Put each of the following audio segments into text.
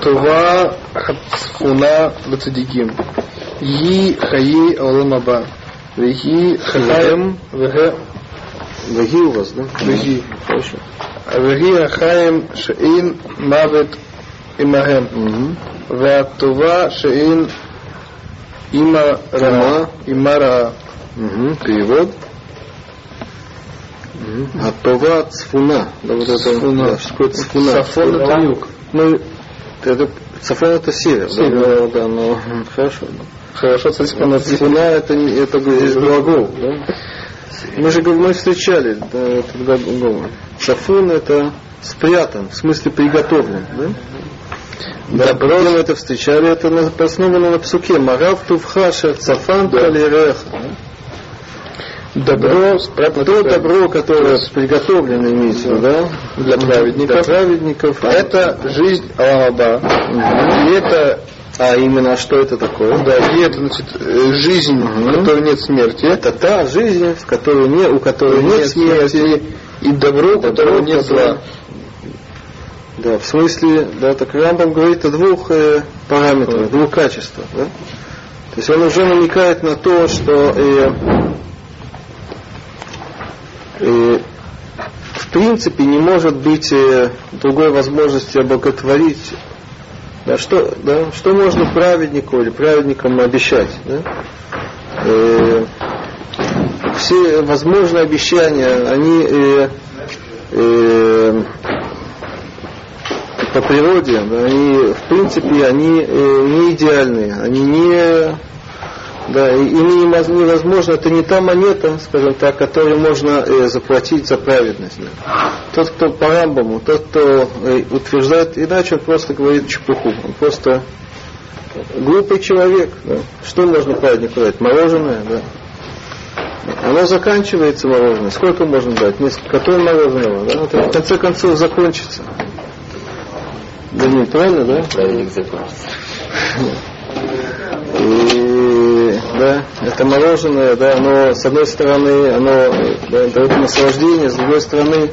טובה הצפונה לצדיקים. היא חיי העולם הבא. והיא חיים, והיא у вас, да? והיא. Хорошо. והיא החיים שאין מוות עמהם. Мгм. והטובה שאין עמה רעה. עמה רעה. Мгм. Перевод. Мгм. А това цфуна. Да, вот это, Цфуна. да, что такое цфуна? Сафон это юг. Ну, это, цафон это север. Север. Да, да, да, но хорошо. Хорошо, кстати, по Цфуна это, это здесь глагол. Да? Мы же мы встречали да, этот глагол. Цафун это спрятан, в смысле приготовлен. Да? Да, где мы это встречали, это основано на псуке. Марав тувхаша цафан калереха. Добро спрятано То добро, которое приготовлено имеется, да? Для праведников. Для праведников. Это жизнь Аламаба. И это, А именно, что это такое? да, и это, значит, э, жизнь, в которой нет смерти. Это та жизнь, в которой не, у которой нет, смерти. И добро, у которого нет зла. Да, в смысле, да, так Рамбам говорит о двух э, параметрах, двух качествах, да? То есть он уже намекает на то, что э, в принципе не может быть э, другой возможности обоготворить. Да, что, да, что можно праведнику или праведникам обещать? Да? Э, все возможные обещания, они э, э, по природе, они, в принципе, они э, не идеальные, они не, да, и ими невозможно, это не та монета, скажем так, которую можно э, заплатить за праведность. да. Тот, кто по Рамбаму, тот, кто э, утверждает иначе, он просто говорит чепуху, он просто глупый человек. Да. Что можно праведнику дать? Мороженое, да. Оно заканчивается мороженое. Сколько можно дать? Несколько тонн мороженого. Да? Это в конце концов закончится. Да нет, правильно, да? Правильник закончится. И да, это мороженое, да, оно с одной стороны оно э, да, дает наслаждение, с другой стороны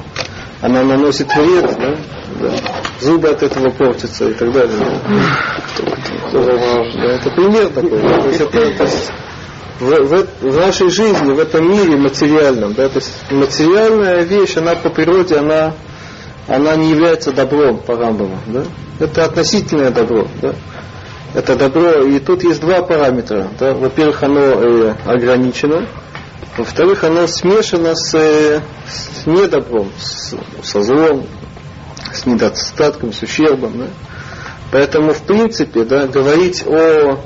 оно наносит вред, да, да. зубы от этого портятся и так далее. Да, Да, это пример такой. да, то есть это- то есть в, в- в нашей жизни, в этом мире материальном, да, то есть материальная вещь, она по природе, она, она не является добром по Рамбаму, да? Это относительное добро, да? Это добро, и тут есть два параметра. Да? Во-первых, оно э, ограничено, во-вторых, оно смешано с, э, с недобром, с, со злом, с недостатком, с ущербом. Да? Поэтому, в принципе, да, говорить о,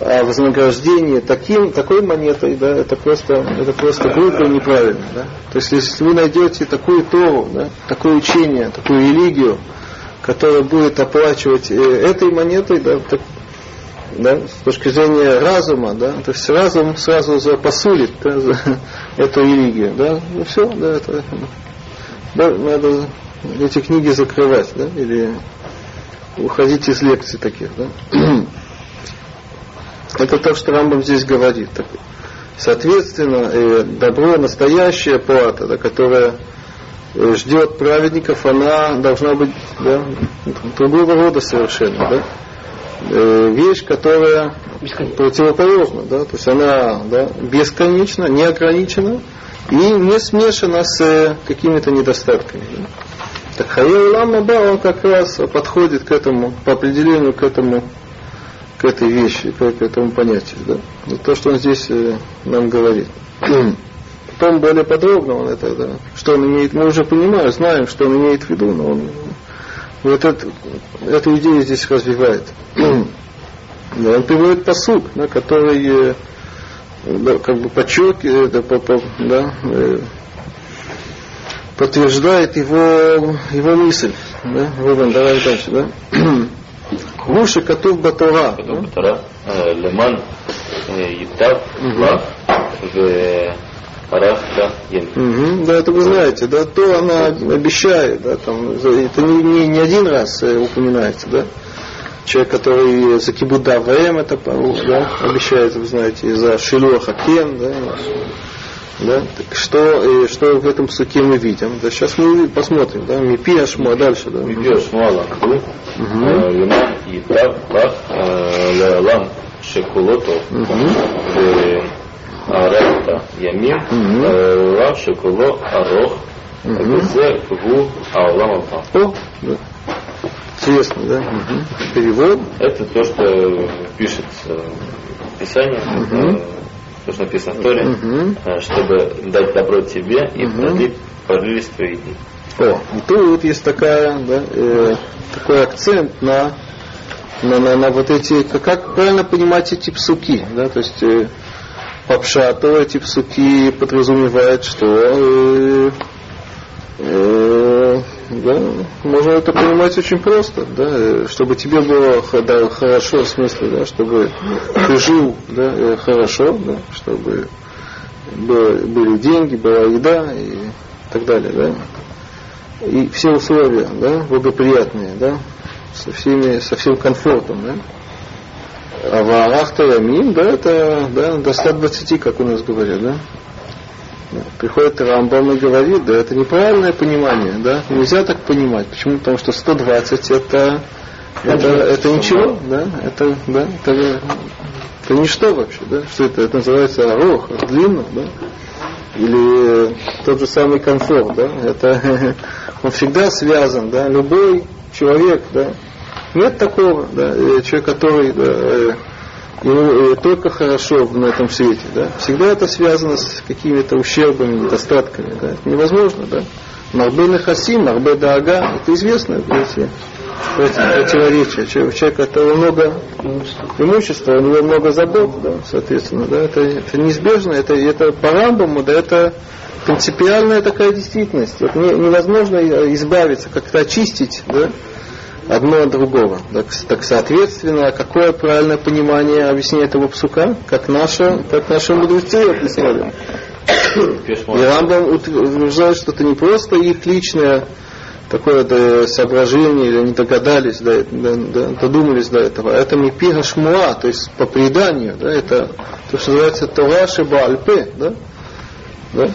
о вознаграждении таким, такой монетой, да, это просто, это просто глупо и неправильно. Да? То есть, если вы найдете такую Тору, да, такое учение, такую религию, которая будет оплачивать э, этой монетой, да, так, да, с точки зрения разума, да, то есть разум сразу запосулит да, за эту религию, да, ну все, да, это, да, надо эти книги закрывать, да, или уходить из лекций таких, да. Это то, что Рамбам здесь говорит. Соответственно, э, добро, настоящая плата, да, которая ждет праведников, она должна быть да, другого рода совершенно. Да? Э, Вещь, которая противоположна, да, то есть она да, бесконечна, неограничена и не смешана с э, какими-то недостатками. да. Так Хайя Лама он как раз подходит к этому, по определению к этому, к этой вещи, к, этому понятию. Да? Вот то, что он здесь э, нам говорит. Потом более подробно он это, да, что он имеет, мы уже понимаем, знаем, что он имеет в виду, но он вот это, эту идею здесь развивает. да, он приводит посуд, да, который э, да, как бы подчеркивает, э, да, по, по, да, э, подтверждает его, его мысль. Да? Рубен, давай дальше. Да? Гуши Катув Батура. Катув Батура. Леман Итав Лав. Рахта Угу, да, это вы знаете, да, то она обещает, да, там, это не, не, не один раз э, упоминается, да. Человек, который за Кибуда ВМ это да, обещает, вы знаете, и за Шилуа Кен, да. Да? Так что, э, что в этом суке мы видим? Да, сейчас мы посмотрим, да, Мипи Ашмуа, дальше, да. Мипи Ашмуа Лахду, Лима э, и э, Лах Лам Шекулото, арехта ямим, лам шекуло арох, וזה הוא העולם הבא. О, да. Интересно, да? Угу. Перевод. Это то, что пишет в Писании, Мгм. то, что написано в Торе, Мгм. э, чтобы дать добро тебе и Мгм. продлить, продлились твои дни. О, и тут есть такая, да, э, такой акцент на, на, на, на вот эти, как, как правильно понимать эти псуки, да, то есть э, по пшату эти псуки подразумевают, что э, э, да, можно это понимать очень просто, да, э, чтобы тебе было да, хорошо, в смысле, да, чтобы ты жил да, хорошо, да, чтобы было- были деньги, была еда и так далее, да и все условия, да, благоприятные, да, со всеми, со всем комфортом, да. А в Арахта Ямин, да, это да, до 120, как у нас говорят, да. Приходит Рамбам и говорит, да, это неправильное понимание, да, нельзя так понимать. Почему? Потому что 120 это, это, это ничего, да, это, да, это, это ничто вообще, да, что это, это называется арох, длинно, да, или тот же самый комфорт, да, это он всегда связан, да, любой человек, да, нет такого, да, э, человек, который да, э, ему э, только хорошо на этом свете, да, всегда это связано с какими-то ущербами, недостатками, да, это невозможно, да. Марбе Хасим, Марбе Даага, это известно, эти человек, у которого много имущества, у него много забот, да, соответственно, да, это, это неизбежно, это, это по Рамбаму, да, это принципиальная такая действительность. Не- невозможно избавиться, как-то очистить, да, одно от другого. Так, так соответственно, какое правильное понимание объяснения этого псука, как наше, как наши мудрецы объясняли. И Рамбам утверждает, что это не просто их личное такое да, соображение, или они догадались, до, да, да, додумались до этого. Это мипига шмуа, то есть по преданию, да, это то, что называется Тора Шеба Альпе, да, да.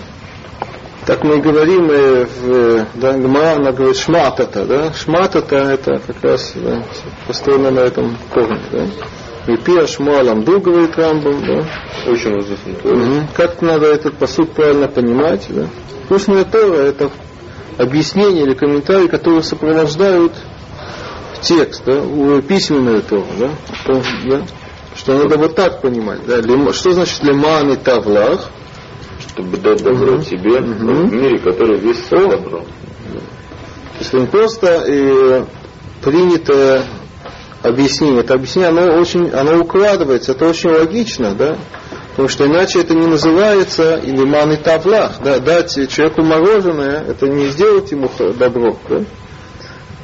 Так мы говорим э, в да, Гмара, она говорит шматата, да, шматата это как раз да, построено на этом корне, да. Мипига шмуа ламду, говорит Рамбам, да. Очень. Мгм. Как надо этот посуд правильно понимать? Да? Устная Тора это объяснение или комментарии, которые сопровождают текст, да, письменную Тору, да, что, да, что надо вот так понимать. Да, что значит лиман и тавлах? Чтобы дать добро тебе в мире, который весь добро. То есть не просто э, принятое объяснение, это объяснение, оно очень, оно укладывается, это очень логично, да, потому что иначе это не называется и лиман и тавлах, да, дать человеку мороженое, это не сделать ему добро, да,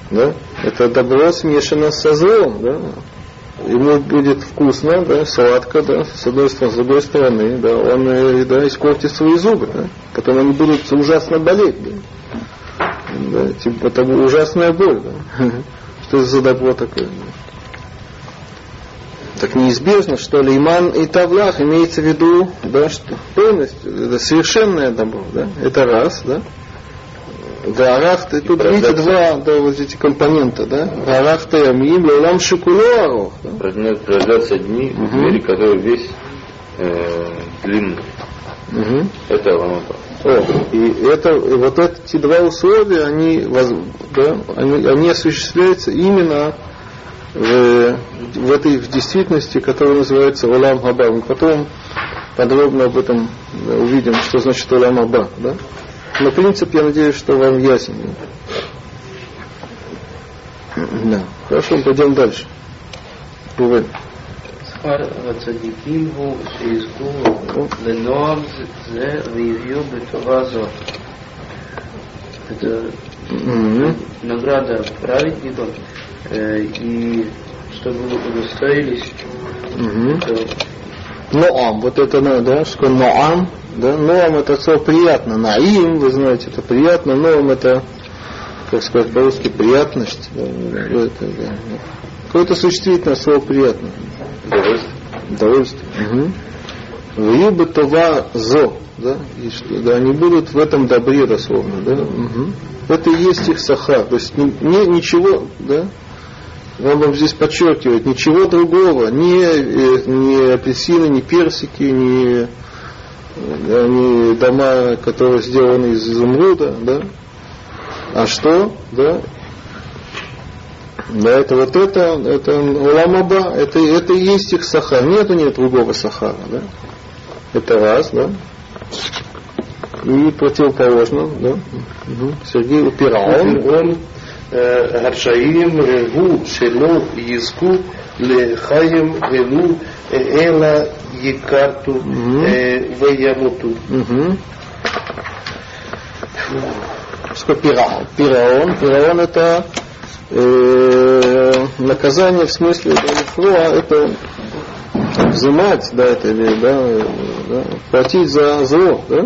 да, это добро смешано со злом, да, ему будет вкусно, да, сладко, да, с одной стороны, с другой стороны, да, он э, да, испортит свои зубы, да, потом они будут ужасно болеть, да. Да, типа, это ужасная боль. Да? Что за добро такое? Так неизбежно, что лиман и тавлах имеется в виду, да, что полностью, это совершенное добро, да, это раз, да. Ты тут видите два, да, вот эти компонента, да. Леулам шикуло арох, да. Продлят- Продлятся дни в мире, который весь э, длинный. Это Аламапа. О, и это, и вот эти два условия, они, да, они, они осуществляются именно в, в этой в действительности, которая называется Улам Хаба. Мы потом подробно об этом увидим, что значит Улам Хаба. Да? Но принцип, я надеюсь, что вам ясен. Да. Хорошо, мы пойдем дальше. Рувен. Это награда праведникам э, и чтобы удостоились. Ноам, вот это, да, что Ноам, да, Ноам это слово приятно, Наим, вы знаете, это приятно, Ноам это, как сказать по-русски, приятность, да, это, да. Какое-то существительное слово приятно, Удовольствие. удовольствие. Мгм. Вьюба това зо, да, и что, да, они будут в этом добре дословно, да. Мгм. Это и есть их саха, то есть ни, ни- ничего, да, Рамбам здесь подчеркивает, ничего другого, ни, э, ни апельсины, ни персики, ни, э, да, ни дома, которые сделаны из изумруда, да, а что, да, да, это вот это, это ламаба, это, это и есть их сахар. Нет у них другого сахара, да. Это раз, да. И противоположно, да. Мгм. Сергей упирал. он הרשעים ראו שלא יזכו לחיים אלו אלא Екарту, угу. э, Вейямуту. Угу. Пираон? Пираон, пираон это э, наказание в смысле флуа, это взимать, да, это или, да, э, да, платить за зло, да?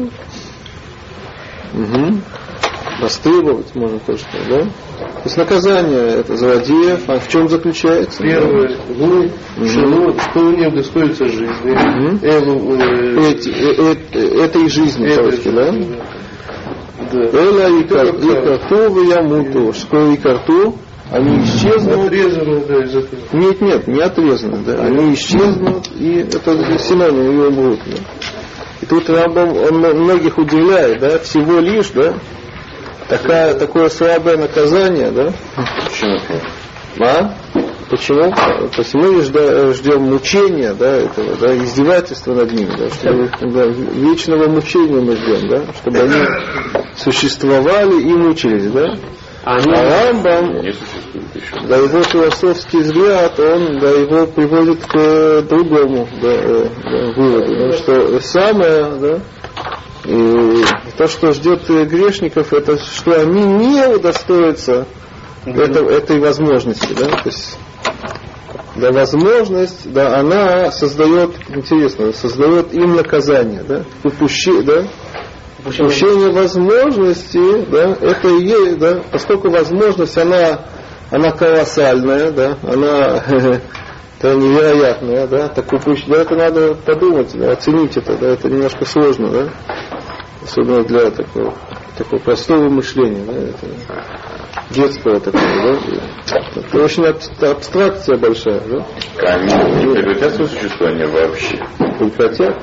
Угу. Растребовать можно кое-что, да? То есть наказание это злодеев, а в чем заключается? Первое, ну, что, что у него достоится жизни. Э, э, э, этой жизни, по-русски, да? Эла и кар- и карту я муту, что и карту, они исчезнут. Отрезано, да, из этого. Нет, нет, не отрезаны, да. Они исчезнут, и это синоним и умрут. И тут Рамбам, он многих удивляет, да, всего лишь, да, такая, такое слабое наказание, да. Почему? А? Почему? То есть мы ждем мучения, да, этого, да, издевательства над ними, да, чтобы, да, вечного мучения мы ждем, да, чтобы они существовали и мучились, да. А Рамбам, да, его философский взгляд, он да, его приводит к другому да, э, да, выводу, да, что самое, да, и то, что ждет э, грешников, это что они не удостоятся это- этой возможности, да, то есть да, возможность, да, она создает, интересно, создает им наказание, да, упущение, да, упущение возможности, да, это и есть, да, поскольку возможность, она, она колоссальная, да, она это невероятная, да, так упущ... да, это надо подумать, да, оценить это, да, это немножко сложно, да, особенно для такого, такого простого мышления, да, это детского такого, да, это очень аб- абстракция большая, да, Они не прекратят свое существование вообще. прекратят.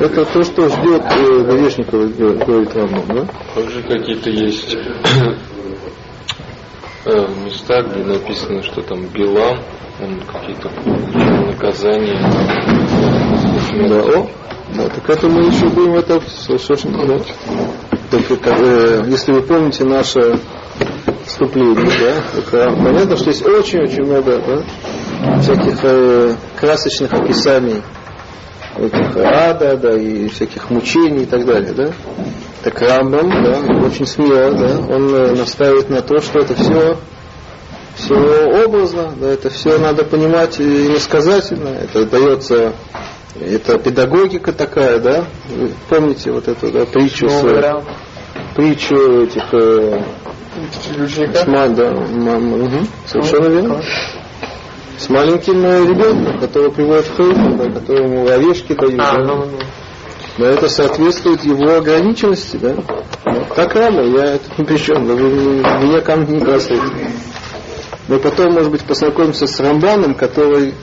Это то, что ждет э, грешников, говорит говорит Рамбам, да? Также какие-то есть э, места, где написано, что там Билам, он какие-то наказания. Да, о, да, так это мы еще будем это совершенно, да. Так, как, э, если вы помните наше вступление, да, так, э, понятно, что есть очень-очень много да, всяких э, красочных описаний этих ада, да, и всяких мучений и так далее, да. Так Рамбам, да, очень смело, да, он э, настаивает на то, что это все все образно, да, это все надо понимать и иносказательно, это дается, это педагогика такая, да, вы помните вот эту да, притчу, с, притчу этих э, ма- да, мам- мгм, совершенно верно. С маленьким э, ребенком, которого приводят в храм, да, которому орешки дают. да. Но это соответствует его ограниченности, да? Ну, Так рано, я тут ни при чем, вы меня камни не бросаете. Мы потом, может быть, познакомимся с Рамбаном, который,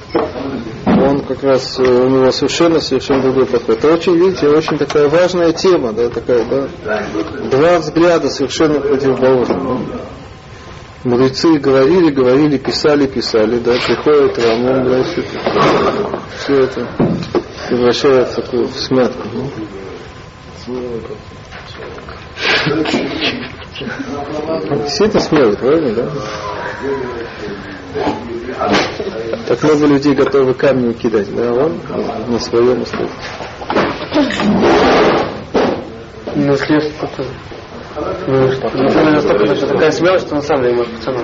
он как раз, э, у него совершенно, совершенно другой подход. Это очень, видите, очень такая важная тема, да, такая, да, два взгляда совершенно противоположных. Мудрецы говорили, говорили, писали, писали, да, приходит Рамон, да, все, это- все это превращается в такую смятку. ну. Все это смело, правильно, да? Так много людей готовы камни кидать, да, а он на своем остается. Наследство тоже. Ну что? Ну, настолько это такая смелость, что на самом деле может пацаном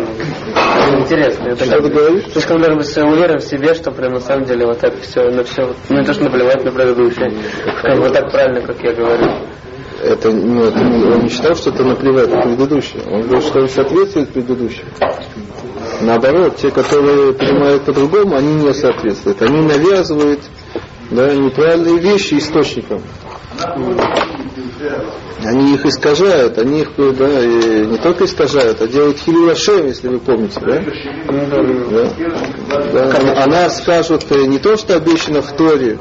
интересно. Это Что ты говоришь? Слишком должен быть уверен в себе, что прям на самом деле вот так все, на все, ну не то, что наплевать на предыдущее, как бы так правильно, как я говорю. Это, ну, это не- он не считал, что это наплевать на предыдущее. Он говорит, что соответствует предыдущему. Наоборот, те, которые понимают по-другому, они не соответствуют. Они навязывают да, неправильные вещи источником. Они их искажают, они их да, и не только искажают, а делают хилюлашем, если вы помните, да? да? да. Она скажут э, не то, что обещано в Торе,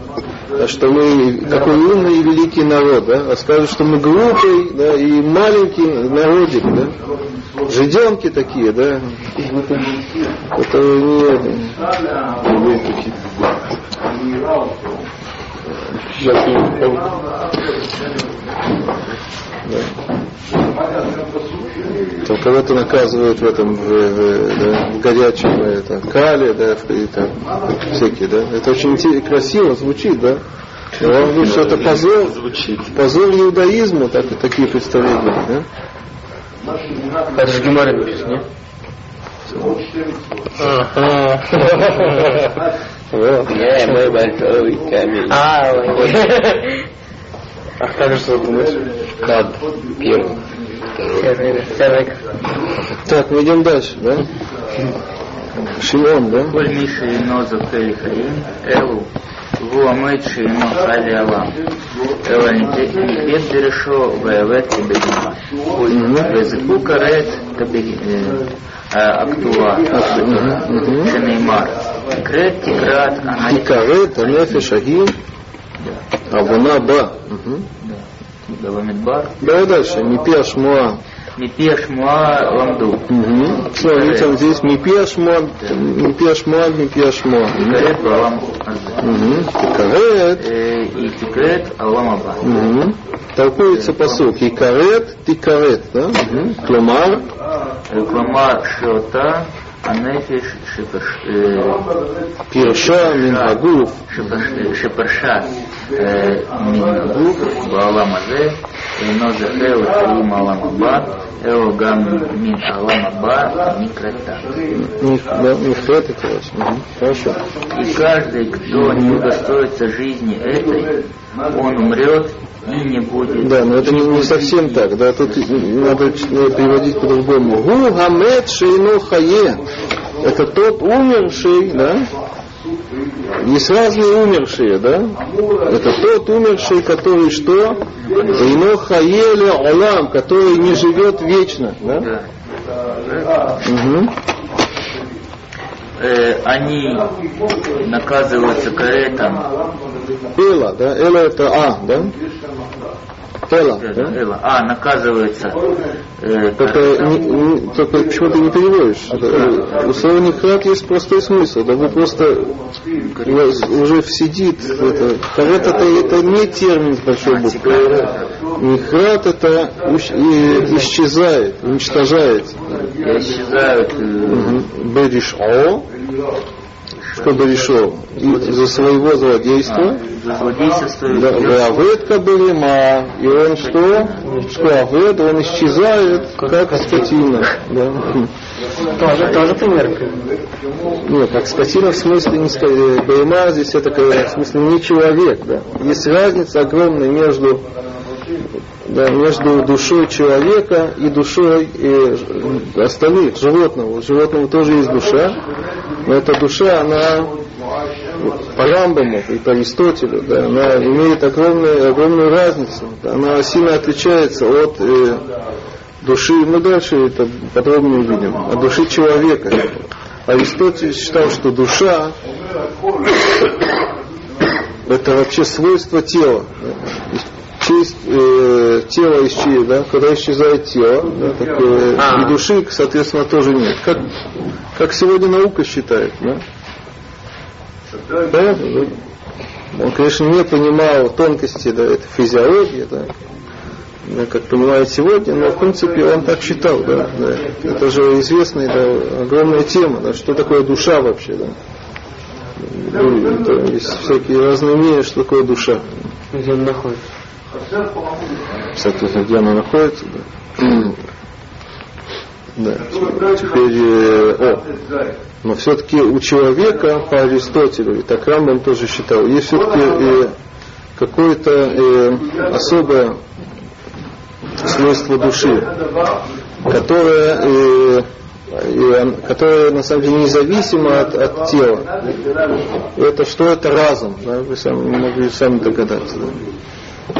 а что мы какой умный и великий народ, да? а скажут, что мы глупый да, и маленький народик, да? Жиденки такие, да? Это не... Там кого-то наказывают в этом, в, в, да, в горячем, это, кале, да, в, и там, всякие, да. Это очень красиво звучит, да. Я вам говорю, что это позор, позор иудаизму, так, такие представления, да. Это же Гемора написано, нет? Я мой большой камень. А, А как же думать? Кад. Первый. Первый. Так, мы идем дальше, да? Шимон, да? Коль Миша и Ноза Телихаим, Элу, והמועד שאינו חי לעולם, אלא ניתן דרשו ועבד כבגימה, וזקוק הרת הכתובה, שנאמר, נקראת תקרת הנפש. תקראת הנפש ההיא, עוונה בה. במדבר? לא יודע, מפי השמועה. מפי השמועה למדו, Угу. Все, видите, он здесь Мипи Ашмуа, Мипи Ашмуа, Мипи Ашмуа. כרת בעולם הזה. Угу. Тикарет. אה, היא תקרת העולם הבא. Угу. Толкуется посук. Икарет, тикарет. Да? Угу. Кломар. כלומר שאותה הנפש שפש... אה, Пирша, Минхагуф. שפש... שפרשה אה, מן הגוף בעולם הזה אינו זכה לחיים העולם הבא, Эо гам мин алам аба микрата. Михрета, ну, короче. Хорошо. И каждый, кто не удостоится жизни этой, он умрет и не будет. Да, но это не, не совсем так. Да, тут надо переводить по-другому. Гу гамет шейну хае. Это тот умерший, да, есть разные умершие, да? Это тот умерший, который что? Шейно хае ле олам, который не живет вечно, да? Да. Угу. Э, они наказываются каретом, Эла, да? Эла это А, да? Эла, э, да? э, а, наказываются э, Только, не- не- только почему ты не переводишь? Это, У слова некрат есть простой смысл. Да вы просто уже сидит. Это, карет это, это не термин с большой буквы. Некрат это исчезает, уничтожается. исчезают э. Беришо. Что беришо? И За своего злодейства. за злодейство Да, Авед Кабелима. И он что? Что Авед, он исчезает, как скотина. Да. Тоже, тоже пример. Нет, как скотина в смысле не ска- э, Бейма здесь это как, в смысле не человек, да. Есть разница огромная между да, между душой человека и душой э, ж- остальных, животного. У животного тоже есть душа, но эта душа, она по Рамбаму и по Аристотелю, да, она имеет огромную, огромную разницу. Она сильно отличается от э, души, мы дальше это подробнее увидим, от души человека. Аристотель считал, что душа это вообще свойство тела. Да. Честь э, тела исчезает, да, когда исчезает тело, да, так, э, А. и души, соответственно, тоже нет. Как, как сегодня наука считает, да? Понятно, да? Он, конечно, не понимал тонкости да, этой физиологии, да, да, как понимает сегодня, но в принципе он так считал, да, да. Это же известная да, огромная тема, да, что такое душа вообще, да. Ну, это есть всякие разные мнения, что такое душа. Где он находится. Соответственно, где она находится, да. Да, теперь, э, о, но все-таки у человека по Аристотелю, и так Рамбам тоже считал, есть все-таки э, какое-то э, особое свойство души, которое э, которое на самом деле независимо от, от тела. Это что это разум, да? вы сами могли сами догадаться. Да?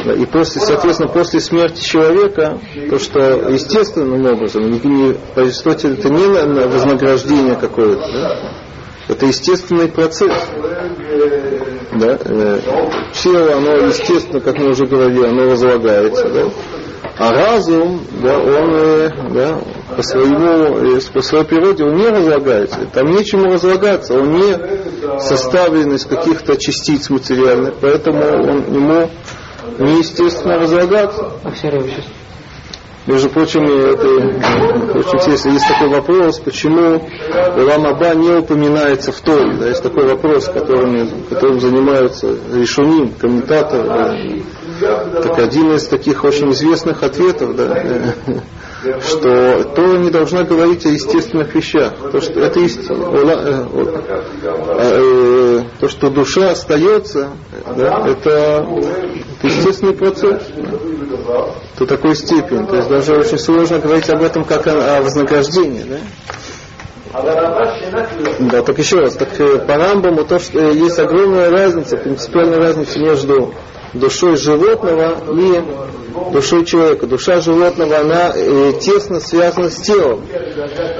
И после, соответственно, после смерти человека, то, что естественным образом, не, не, по Аристотелю это не на вознаграждение какое-то, да? это естественный процесс. Да? Э, тело, оно естественно, как мы уже говорили, оно разлагается. Да? А разум, да, он э, да, по, своему, э, по своей природе он не разлагается. Там нечему разлагаться, он не составлен из каких-то частиц материальных, поэтому он, ему неестественно разлагаться. А серое вещество? Между прочим, это очень интересно, есть такой вопрос, почему Улам Аба не упоминается в Торе. Да, есть такой вопрос, которым, которым занимаются решуним, комментаторы. Так один из таких очень известных ответов, да, что Тора не должна говорить о естественных вещах. То, что, это есть, э, э, то, что душа остается, да, это естественный процесс до такой степени. То есть даже очень сложно говорить об этом как о, о вознаграждении. Да? Да, так еще раз, так э, по Рамбаму то, что есть огромная разница, принципиальная разница между душой животного и душой человека. Душа животного, она э, тесно связана с телом.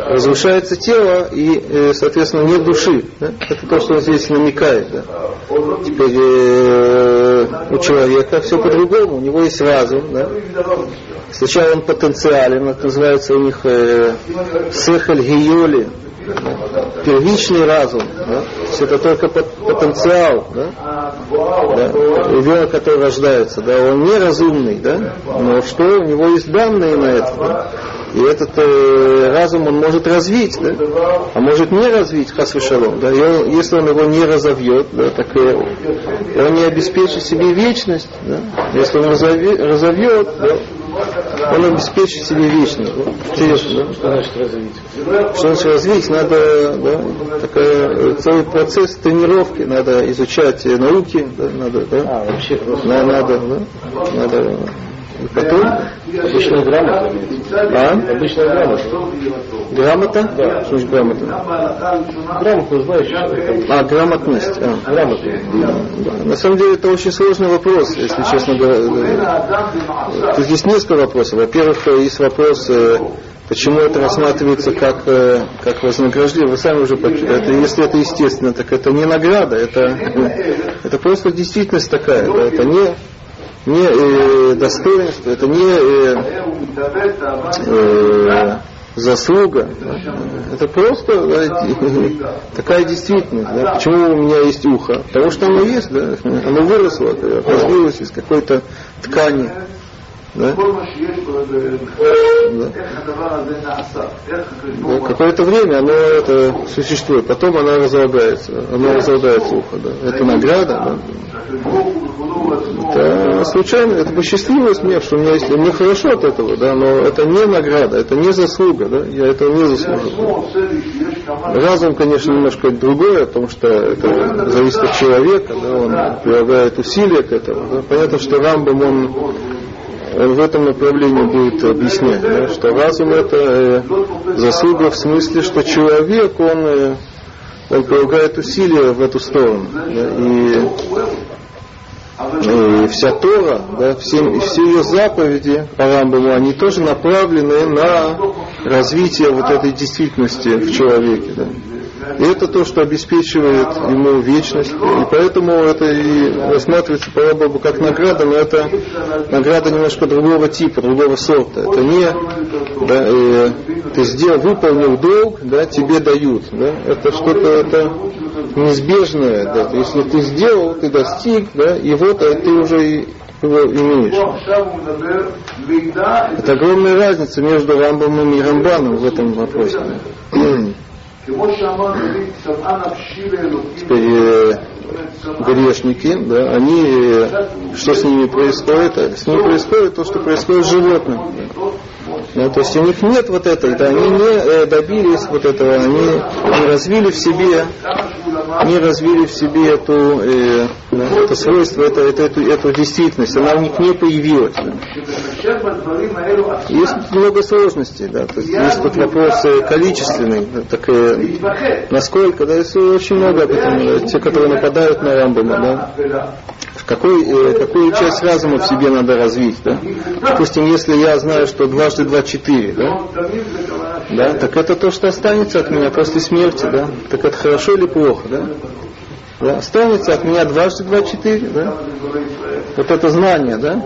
Разрушается тело, и, э, соответственно, нет души. Да? Это то, что он здесь намекает. Да? Теперь э, у человека все по-другому. У него есть разум. Да? Сначала он потенциален, это называется у них э, сехаль гиоли, первичный разум, да? есть это только потенциал, да? Да? ребенок, который рождается, да, он неразумный, да? но что у него есть данные на это, да? и этот э, разум он может развить, да? а может не развить хасвишалом, да? и он, если он его не разовьет, да, так э, он не обеспечит себе вечность, да? если он разовьет, разовьет да? Он обеспечит себе вечность. Интересно, да? Что значит развить? Что значит развить? Надо, да, такая, целый процесс тренировки, надо изучать науки, да, надо, да? А, вообще просто. Надо, да? надо потом обычная грамота. А? Обычная грамота. Грамота? Да. Что значит грамота? Грамоту знаешь? А, грамотность. А. Грамота. Да. На самом деле это очень сложный вопрос, если честно говоря. Тут есть несколько вопросов. Во-первых, есть вопрос, э, почему это рассматривается как, э, как вознаграждение. Вы сами уже это, если это естественно, так это не награда, это, это просто действительность такая. Да, это не не э, достоинство, это не э, э, заслуга, это просто да, такая действительность. Да. Почему у меня есть ухо? Потому что оно есть, да, оно выросло, развилось из какой-то ткани. Да? Да. Какое-то время оно это существует, потом оно разлагается, оно разлагается ухо, да. Это награда, да. Это случайно, это посчастливилось мне, что у меня есть, мне хорошо от этого, да, но это не награда, это не заслуга, да, я этого не заслужил. Разум, конечно, немножко другое, потому что это зависит от человека, да, он прилагает усилия к этому. Да. Понятно, что Рамбам, он он в этом направлении будет объяснять, да, что разум это э, заслуга в смысле, что человек, он, э, он прилагает усилия в эту сторону. Да, и, и вся Тора, да, все, все ее заповеди по Рамбаму, они тоже направлены на развитие вот этой действительности в человеке. Да. И это то, что обеспечивает ему вечность. И поэтому это и рассматривается по Рабабу как награда, но это награда немножко другого типа, другого сорта. Это не да, э, ты сделал, выполнил долг, да, тебе дают. Да, это что-то это неизбежное. Да. Если ты сделал, ты достиг, да, и вот а ты уже его имеешь. Это огромная разница между Рамбамом и Рамбаном в этом вопросе. Теперь э, грешники, да, они, э, что с ними происходит? С ними происходит то, что происходит с животным. Да, то есть у них нет вот этой, да, они не э, добились вот этого, они не развили в себе, не развили в себе эту, э, да, это свойство, это, это, эту, эту действительность, она у них не появилась. Есть много сложностей, да, то есть есть тут вопрос э, количественный, так, э, насколько, да, есть очень много об этом, да, те, которые нападают на Рамбама, да, какой, э, какую часть разума в себе надо развить, да? Допустим, если я знаю, что дважды два четыре, да? Да, так это то, что останется от меня после смерти, да? Так это хорошо или плохо, да? Да, останется от меня дважды два четыре, да? Вот это знание, да?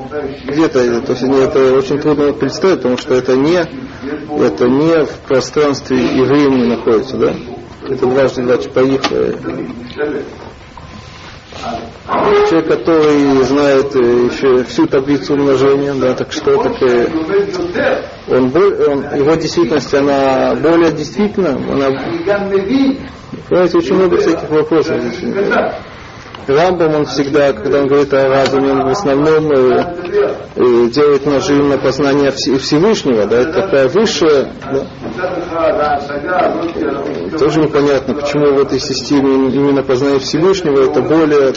Где-то, то есть это очень трудно представить, потому что это не, это не в пространстве и времени находится, да? Это дважды два поехали. Человек, который знает э, еще всю таблицу умножения, да, так что такое, он, он, его действительность, она более действительна, она, понимаете, очень много всяких вопросов здесь. Рамбам, он всегда, когда он говорит о разуме, он в основном э, э, делает нажим на познание Всевышнего, да, это такая высшая, да. тоже непонятно, почему в этой системе именно познание Всевышнего это более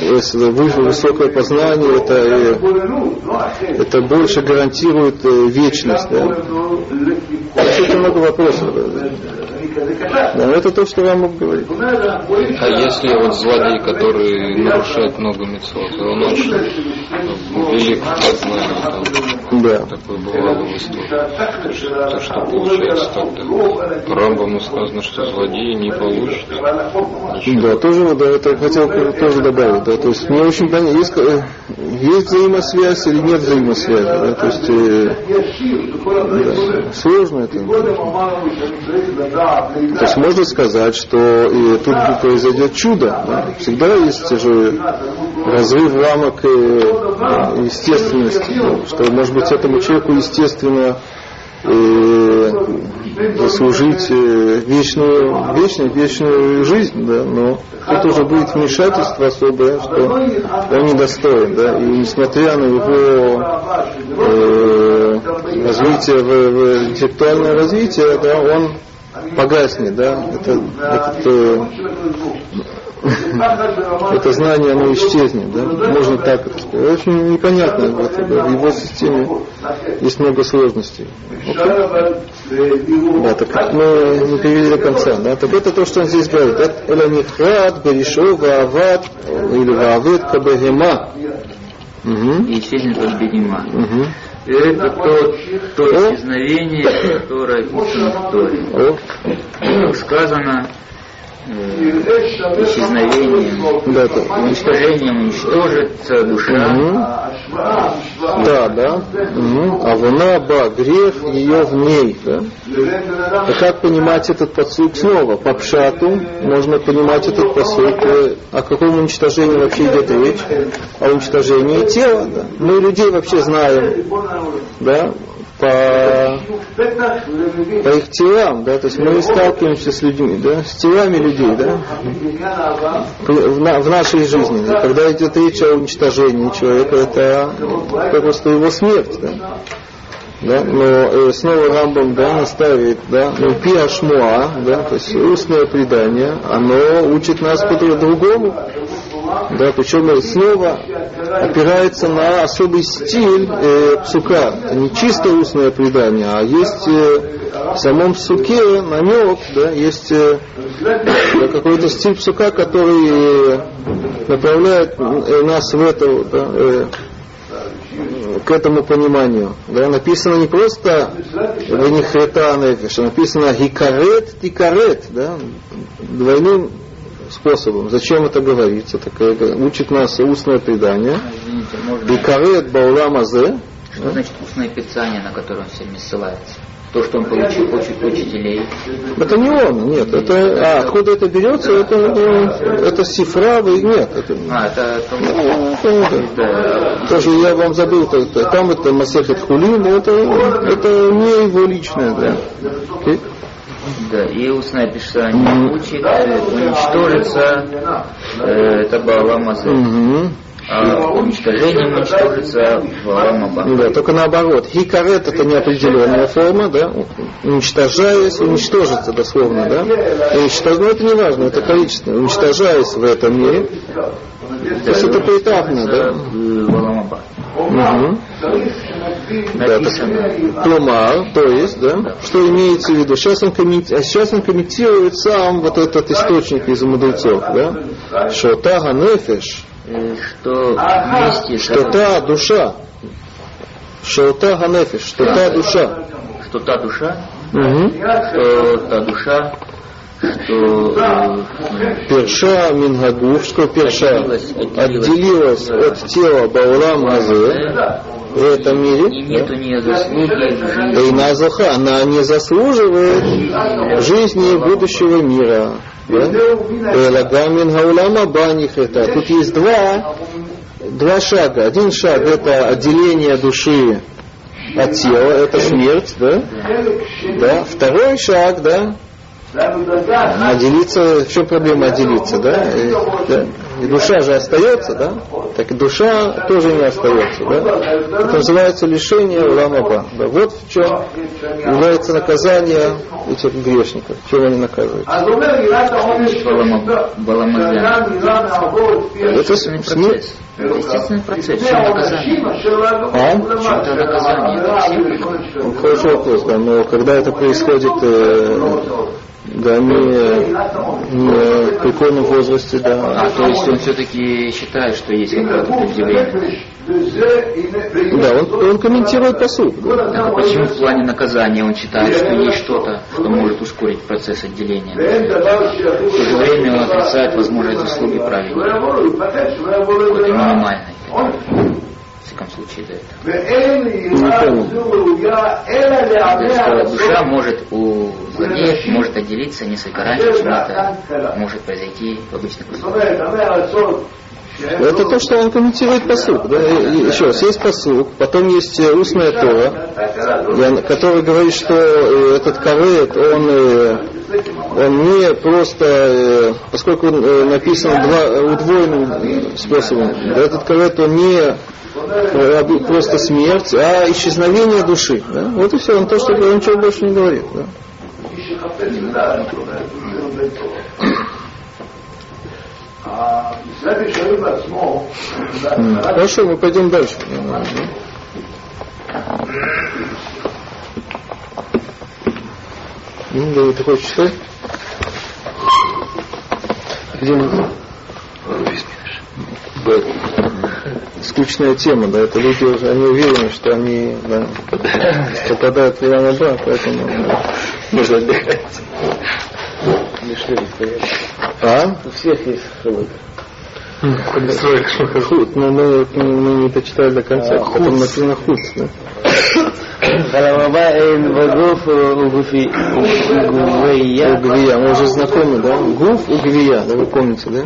выше, высокое познание, это, э, это больше гарантирует э, вечность. Да. Очень много вопросов. Да. Это то, что мог говорить. А если вот злодей, который нарушает много мецвод, он очень велик в познании, да. такое бывало в истории. То, что получается тогда. По Рамбаму сказано, что злодеи не получат. Да, тоже, да, это хотел тоже добавить, да, то есть мне очень понятно, есть, э, есть взаимосвязь или нет взаимосвязи, да, то есть э, да, сложно это. То есть можно сказать, что и тут произойдет чудо. Да? Всегда есть же разрыв рамок естественности, что может быть этому человеку естественно заслужить вечную, вечную, вечную жизнь, да, но тут уже будет вмешательство особое, что он недостоин, да, и несмотря на его э, развитие, в, в интеллектуальное развитие, да, он погаснет, да, это, это, это знание, оно исчезнет, да, можно так это сказать. Очень непонятно, вот, да, в его системе есть много сложностей. Да, так мы не перевели до конца, да, так это то, что он здесь говорит, это нихрат, берешо, ваават, или ваавет, кабагема. И исчезнет от бегема. Это то, то исчезновение, которое в Торе. Как сказано, исчезновением, да, уничтожением уничтожится душа. Угу. Да, да. Угу. А вона ба, грех ее в ней. Да? А как понимать этот посуд снова? По пшату можно понимать этот посуд. О каком уничтожении вообще идет речь? О уничтожении тела. Да? Мы людей вообще знаем. Да? По, по их телам, да, то есть мы сталкиваемся с людьми, да, с телами людей, да, в, на, в нашей жизни. Когда идет речь о уничтожении человека, это просто его смерть, да. Да, но э, снова Рамбам да, наставит, да, ну, пиашмуа, да, то есть устное предание, оно учит нас по-другому, да, причем снова опирается на особый стиль э, псука. Это не чисто устное предание, а есть э, в самом псуке намек, да, есть э, да, какой-то стиль псука, который э, направляет э, нас в это, да, э, к этому пониманию. Да, написано не просто Венихрета Нефиш, а написано Хикарет Тикарет, да, двойным способом. Зачем это говорится? Так, это учит нас устное предание. Извините, И карет баулам азе. Что значит устное писание, на которое он всеми ссылается? То, что он получил от учителей. Это не он, нет. Это, а откуда это берется? Это, это, это сифра, вы нет. Это, А, это... ну, это- Да. тоже я вам забыл, это- там это Масехет Хулин, это, это не его личное, да. Окей? Да, и устное писание учит, э, уничтожится, э, это Баала Мазель. Мгм. Уничтожением уничтожится в Аламаба. Да, только наоборот. Хикарет это неопределенная форма, да, уничтожаясь, уничтожится дословно, да. И уничтож... ну, это не важно, это количество. Уничтожаясь в этом мире, то есть это поэтапно, да. Угу. Да, так, Клумар, то есть, да, что имеется в виду? Сейчас он, комменти... а сейчас он комментирует сам вот этот источник из мудрецов, да, что тага нефеш, Э, Что вместе что та душа, что та ганефиш, что та душа. что та душа, Угу. что та душа, э, Перша Мингагуф, что перша Отделилась, от тела Баурам Азе в этом мире. И Назуха, она не заслуживает жизни будущего мира. Элагамин Гаулама Баних это. Тут есть два, два шага. Один шаг это отделение души от тела, это смерть, да? Да. Второй шаг, да, отделиться, в чем проблема отделиться, да? И, да? И душа же остается, да? Так и душа тоже не остается, да? Это называется лишение Уламаба. Да? Вот в чем является наказание этих грешников, чем они наказывают. Это процесс. Естественный процесс. Чем наказание? А? Наказание. Ну, Хороший вопрос, да, но когда это происходит э, да, не, не в прикольном возрасте, А, да. то есть он все-таки считает, что есть какое-то предъявление. Да, он, он комментирует посуд. Да. А почему в плане наказания он считает, что есть что-то, что может ускорить процесс отделения? В то же время он отрицает возможность заслуги праведника. И минимальной. В всяком случае, да, это. То есть, что душа может у злодеев может отделиться несколько раньше, чем это может произойти в обычных условиях. Это то, что он комментирует посуд. Да? Еще раз, есть посуд, потом есть э, устная Тора, который говорит, что э, этот кавет, он, э, он не просто, поскольку он э, написан два, удвоенным способом, да, этот кавет, он не просто смерть, а исчезновение души. Да? Вот и все, он то, что он ничего больше не говорит. Да? Хорошо, мы пойдем дальше. Ну, ты хочешь читать? Где мы? Скучная тема, да, это люди уже, они уверены, что они да, попадают в Иран Аба, поэтому можно отдыхать. А? У всех есть шелук. Худ, но мы, мы не дочитали до конца, потом написано худ, да. Халамаба эйн вагуф угуфи угувейя. Угвия, мы уже знакомы, да? Гуф Угвия, да, вы помните, да?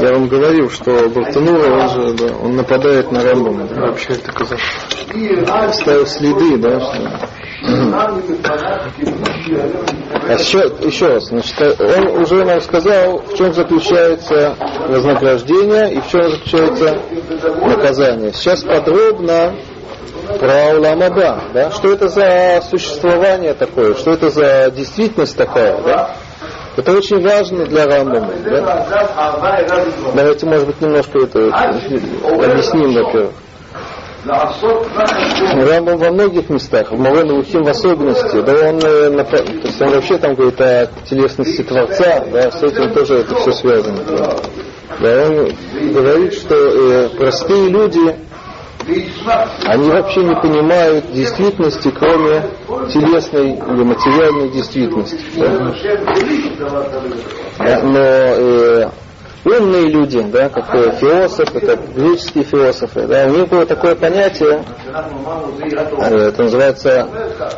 Я вам говорил, что Бартанура, он же, да, он нападает на Рамбама. Да? Вообще это казах. Ставил следы, да? что- А еще, еще раз, значит, он уже нам сказал, в чем заключается вознаграждение и в чем заключается наказание. Сейчас подробно про Уламаба, да? Что это за существование такое, что это за действительность такая, да? Это очень важно для Рамбама, да? Давайте, может быть, немножко это объясним, во-первых. Рамбам во многих местах, в Мавен Лухим в особенности, да он, э, то есть он вообще там говорит о телесности Творца, да, с этим тоже это все связано. Да, он говорит, что э, простые люди, они вообще не понимают действительности, кроме телесной или материальной действительности. да. Но э, умные люди, да, как э, философы, как греческие философы, да, у них было такое понятие, э, это называется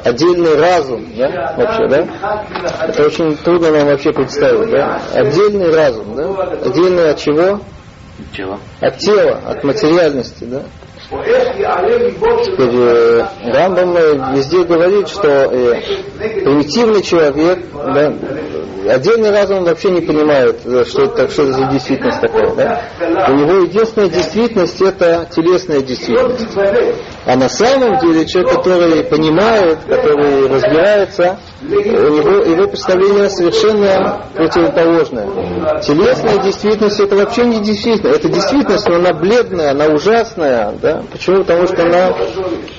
отдельный разум, да, вообще, да. Это очень трудно нам вообще представить, да. Отдельный разум, да. Отдельный от чего? Чего? От тела, от материальности, да. Теперь э, Рамбам везде говорит, что э, примитивный человек, да, отдельный разум вообще не понимает, э, что это, что это за действительность такая. Да? У него единственная действительность это телесная действительность. А на самом деле человек, который понимает, который разбирается, у него его представление совершенно противоположное. Телесная действительность это вообще не действительность, это действительность, но она бледная, она ужасная. Да? Почему? Потому что она,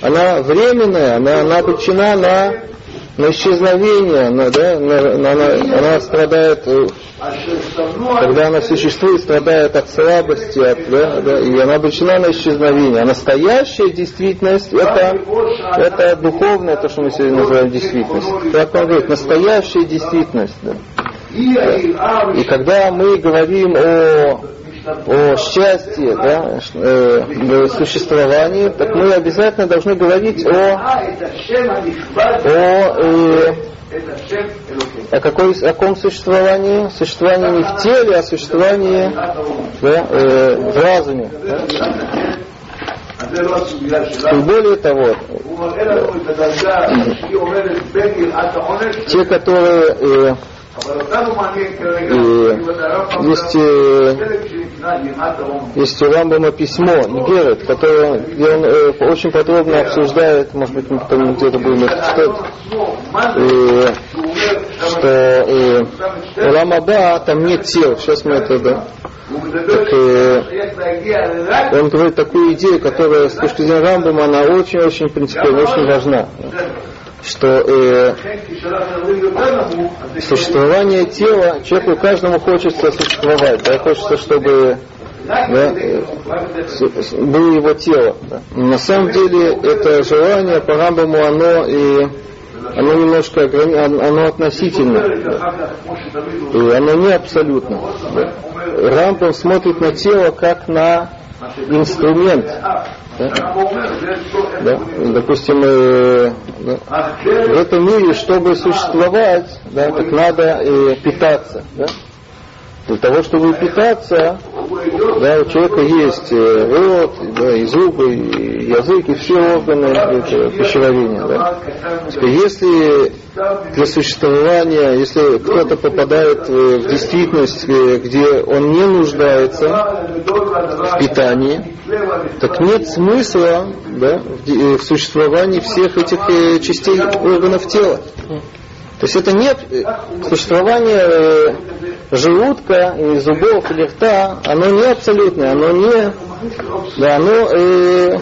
она временная, она, она обречена на на исчезновение, на, да, на, на, на, она страдает, э, когда она существует, страдает от слабости, от, да, да, и она обречена на исчезновение. А настоящая действительность это, это духовное, то, что мы сегодня называем действительность. Как он говорит, настоящая действительность. Да. И когда мы говорим о о счастье, да, э, существовании, так мы обязательно должны говорить о, о, э, о, какой, о каком существовании? Существовании не в теле, а существовании да, э, в разуме. И более того, те, которые э, и есть, есть у Рамбама письмо Игерет, которое, где он э, очень подробно обсуждает, может быть, мы потом где-то будем это читать, и, что э, Рамаба там нет тел, сейчас мы это, да, так, э, он говорит такую идею, которая с точки зрения Рамбама, она очень-очень принципиально, очень важна что э, существование тела, человеку каждому хочется существовать, да, хочется, чтобы да, э, было его тело. Да. На самом деле это желание по Рамбаму, оно и оно немножко оно относительно, да. и оно не абсолютно. Да. Рамбам смотрит на тело как на инструмент. Да? Да? Допустим, э, да? в этом мире, чтобы существовать, да, так надо э, питаться. Да? Для того, чтобы питаться, да, у человека есть э, рот, да, и зубы, и язык, и все органы пищеварения. Да. Если для существования, если кто-то попадает в действительность, э, где он не нуждается в питании, так нет смысла да, в э, существовании всех этих частей органов тела. То есть это нет существование желудка, и зубов, или рта, оно не абсолютное, оно не, да, оно, э,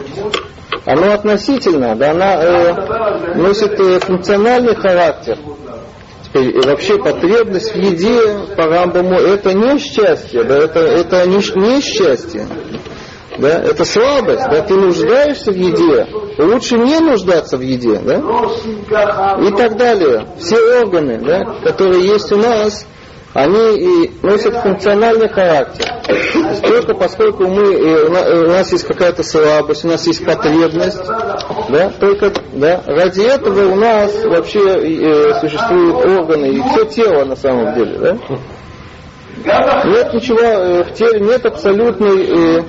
оно относительно, да, оно э, носит э, функциональный характер. И вообще потребность в еде по Рамбаму это не счастье, да, это, это не, не счастье. Да, это слабость, да, ты нуждаешься в еде, лучше не нуждаться в еде, да, и так далее. Все органы, да, которые есть у нас, они и носят функциональный характер. Только поскольку мы, у нас есть какая-то слабость, у нас есть потребность, да, только да, ради этого у нас вообще э, существуют органы и все тело на самом деле. Да? Нет ничего э, в теле, нет абсолютной э,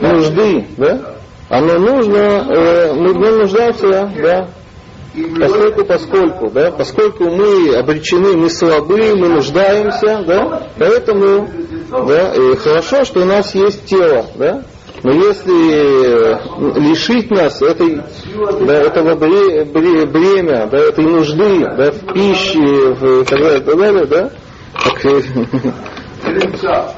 нужды. Да? Оно нужно, э, мы в нем нуждаемся да, Поскольку, поскольку, да, поскольку мы обречены, мы слабы, мы нуждаемся, да, поэтому, да, и хорошо, что у нас есть тело, да, но если лишить нас этой, да, этого бремя, да, этой нужды, да, в пище, в, так далее, так далее, да, так,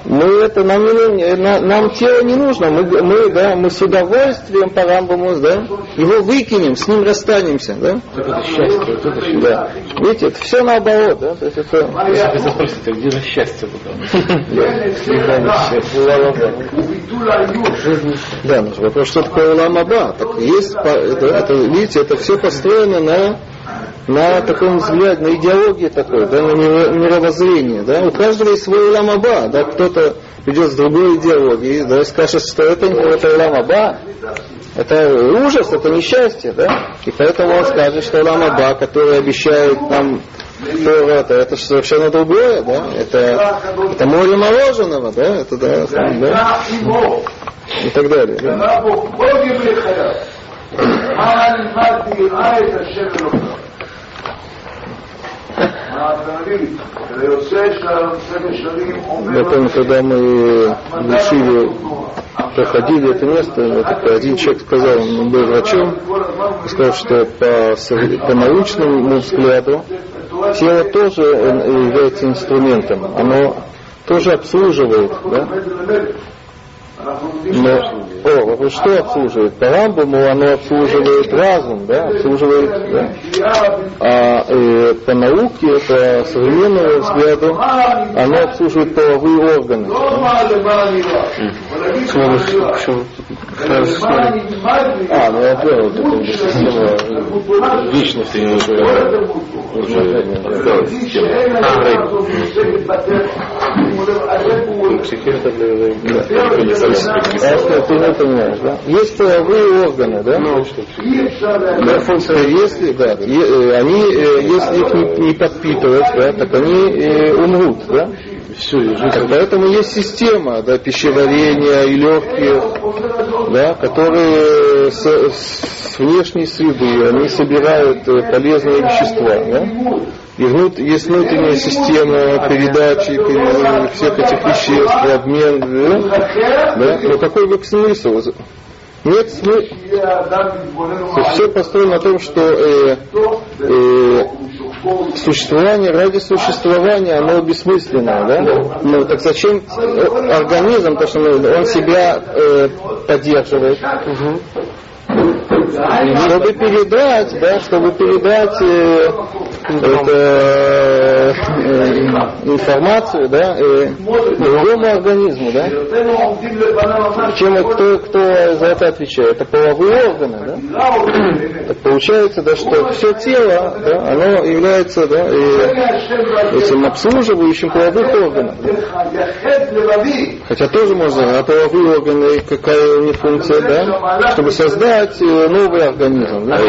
мы это нам, не, нам тело не нужно, мы, мы, да, мы с удовольствием по Рамбаму, да, его выкинем, с ним расстанемся, да. Это счастье, это счастье. Да. Видите, это все наоборот, да, то есть это... Если спросите, где же счастье Да, вопрос, что такое Уламаба? Так есть, это, видите, это все построено на на таком взгляде, на идеологии такой, да, на мировоззрение. Да? У каждого есть свой ламаба, да, кто-то идет с другой идеологией, да, и скажет, что это, это ламаба, это ужас, это несчастье, да? И поэтому он скажет, что ламаба, который обещает нам это, это совершенно другое, да? Это, это море мороженого, да? Это, да, да? И так далее. Да? Я помню, когда мы решили, проходили это место, один человек сказал, он был врачом, сказал, что по, по научному взгляду тело тоже является инструментом, оно тоже обслуживает, да? Но, о, вопрос, что обслуживает? По Рамбаму оно обслуживает разум, да, обслуживает, да? А э, по науке, по современному взгляду, оно обслуживает половые органы. А, ну я понял, это как бы система Личности немножко уже осталась Психиатр, что, ты не понимаешь, да? Есть половые органы, да? Да, функция, если, да, э, они, э, если их не, подпитывать, да, так они э, умрут, да? все. Так, Поэтому есть система да, пищеварения и легких, да, которые с, с внешней среды, они собирают полезные вещества. Да? И внут, есть внутренняя система передачи пере- всех этих веществ, обмен. Да? Да? Но какой бы смысл? Нет смысла. Все построено на том, что э, э, существование ради существования, оно бессмысленно, да? Ну так зачем э, организм, то, что он себя э, поддерживает? Чтобы передать, да, чтобы передать э, это, э, информацию, да, э, другому организму, да. Причем кто, кто за это отвечает? Это половые органы, да? Так получается, да, что все тело, да, оно является да, и этим обслуживающим половых органов. Хотя тоже можно, а половые органы, какая у них функция, да? Чтобы создать э, новый организм. Да? То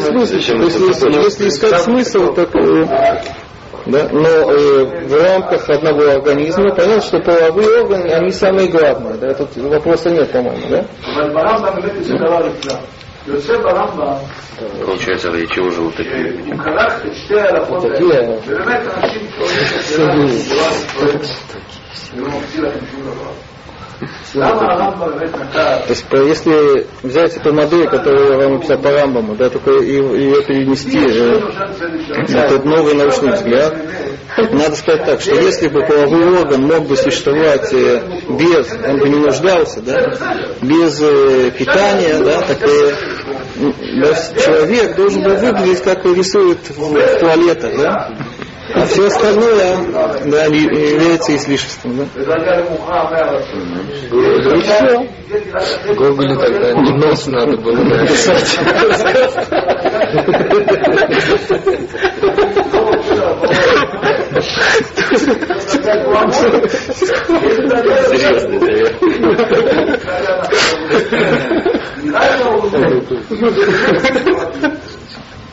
смысл. Если, искать смысл, так э, да, но э, в рамках одного организма понятно, что половые органы, они самые главные. Да? Тут вопроса нет, по-моему, да? Получается, ради чего живут такие люди? Такие, То есть, по- если взять эту модель, которую я вам написал по Рамбаму, да, только и- ее перенести э, на этот новый научный взгляд, надо сказать так, что если бы половой орган мог бы существовать э, без, он бы не нуждался, да, без э, питания, да, так э, да, человек должен был выглядеть, как рисуют в, в туалетах, да, а все остальное да, является излишеством. Да. И все. Гоголю тогда не нос надо было написать. Серьезный совет.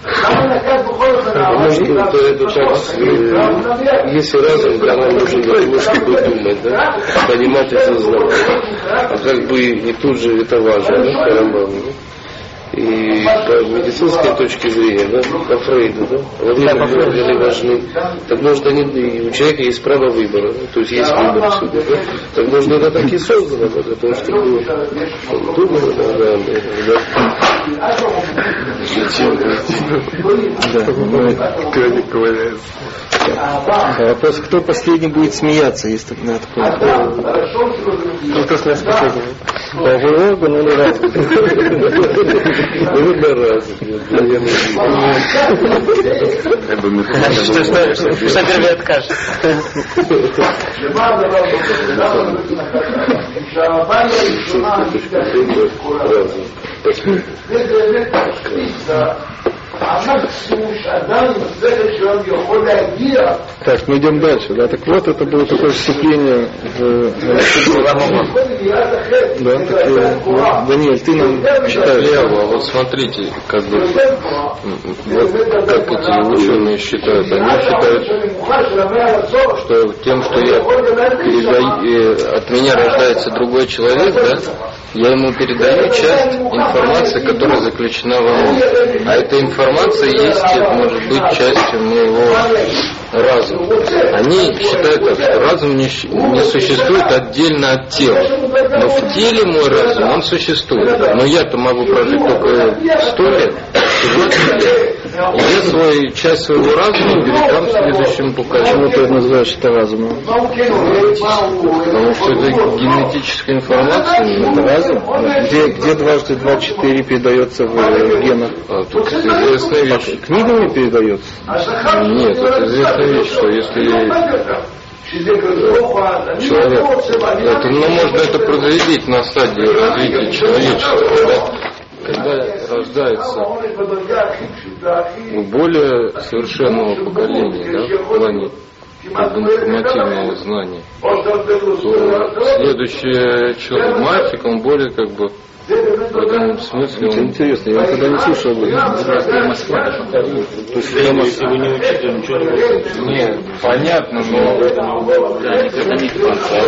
Может, то это так, э, если разум, да, нам нужен для того, думать, да, понимать и сознавать. А как бы не тут же это важно, да, по Рамбаму, да? И по медицинской точке зрения, да, по Фрейду, да, органы органы важны. Так может они, у человека есть право выбора, да, то есть есть выбор всюду, да. Так может это так и создано, да, для того, чтобы он думал, да, да, да. Да, вопрос, кто последний будет смеяться, если да, такой. Ну, кто с нас последний? Половой орган или разум? Выбор раз, наверное, Как бы Что, что, что, что первый откажет? разум. Так, мы идем дальше. Да, так вот, это было такое вступление в... Да, так, э, да, Даниэль, ты нам читаешь. Лево, вот смотрите, как бы, вот как эти ученые считают, они считают, что тем, что я передаю, э, от меня рождается другой человек, да, Я ему передаю часть информации, которая заключена во мне. А эта информация есть, может быть частью моего разума. Они считают так, что разум не, не существует отдельно от тела. Но в теле мой разум, он существует. Но я-то могу прожить только сто лет, 20 лет. Я свою, часть своего разума передам следующему Почему поколению. ты называешь это разумом? Потому что это генетическая информация. Это разум? Где, где дважды два четыре передается в э, генах? А, тут известная вещь. Книгами передается? Нет, это известная вещь, что если человек, это, ну, можно это проследить на стадии развития человечества, да? Когда рождается у более совершенного поколения, да, в плане как информативного знания, то следующий человек, мальчик, он более как бы в этом смысле Это он интересно, я никогда не слышал об этом. То есть Если вы не учитель, ничего не будет. Не, понятно, но Да, никогда не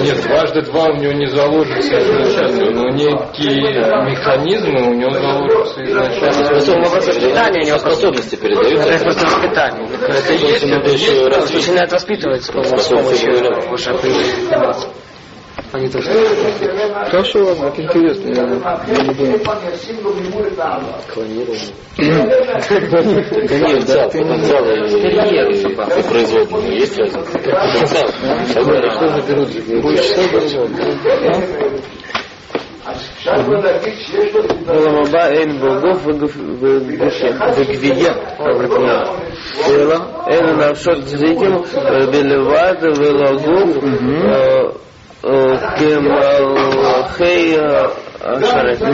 нет, дважды два у него не заложится изначально, но некие механизмы у него заложатся изначально. Воспитание у него Способности передаются. Это просто воспитание. Это есть, это есть. Начинает воспитывать с помощью уже определенных а не то, что... Хорошо, ладно, это интересно. Я, я не думаю. Клонирование. Конечно, да, потенциал и производные. Есть разница? Потенциал. Что заберут же? Больше всего берут. Улам Аба Эйн Богов Вегуше Вегвия Улам Эйн Навшот Зиким Белевад Велагов Кемалхея э, Ашарет. Э,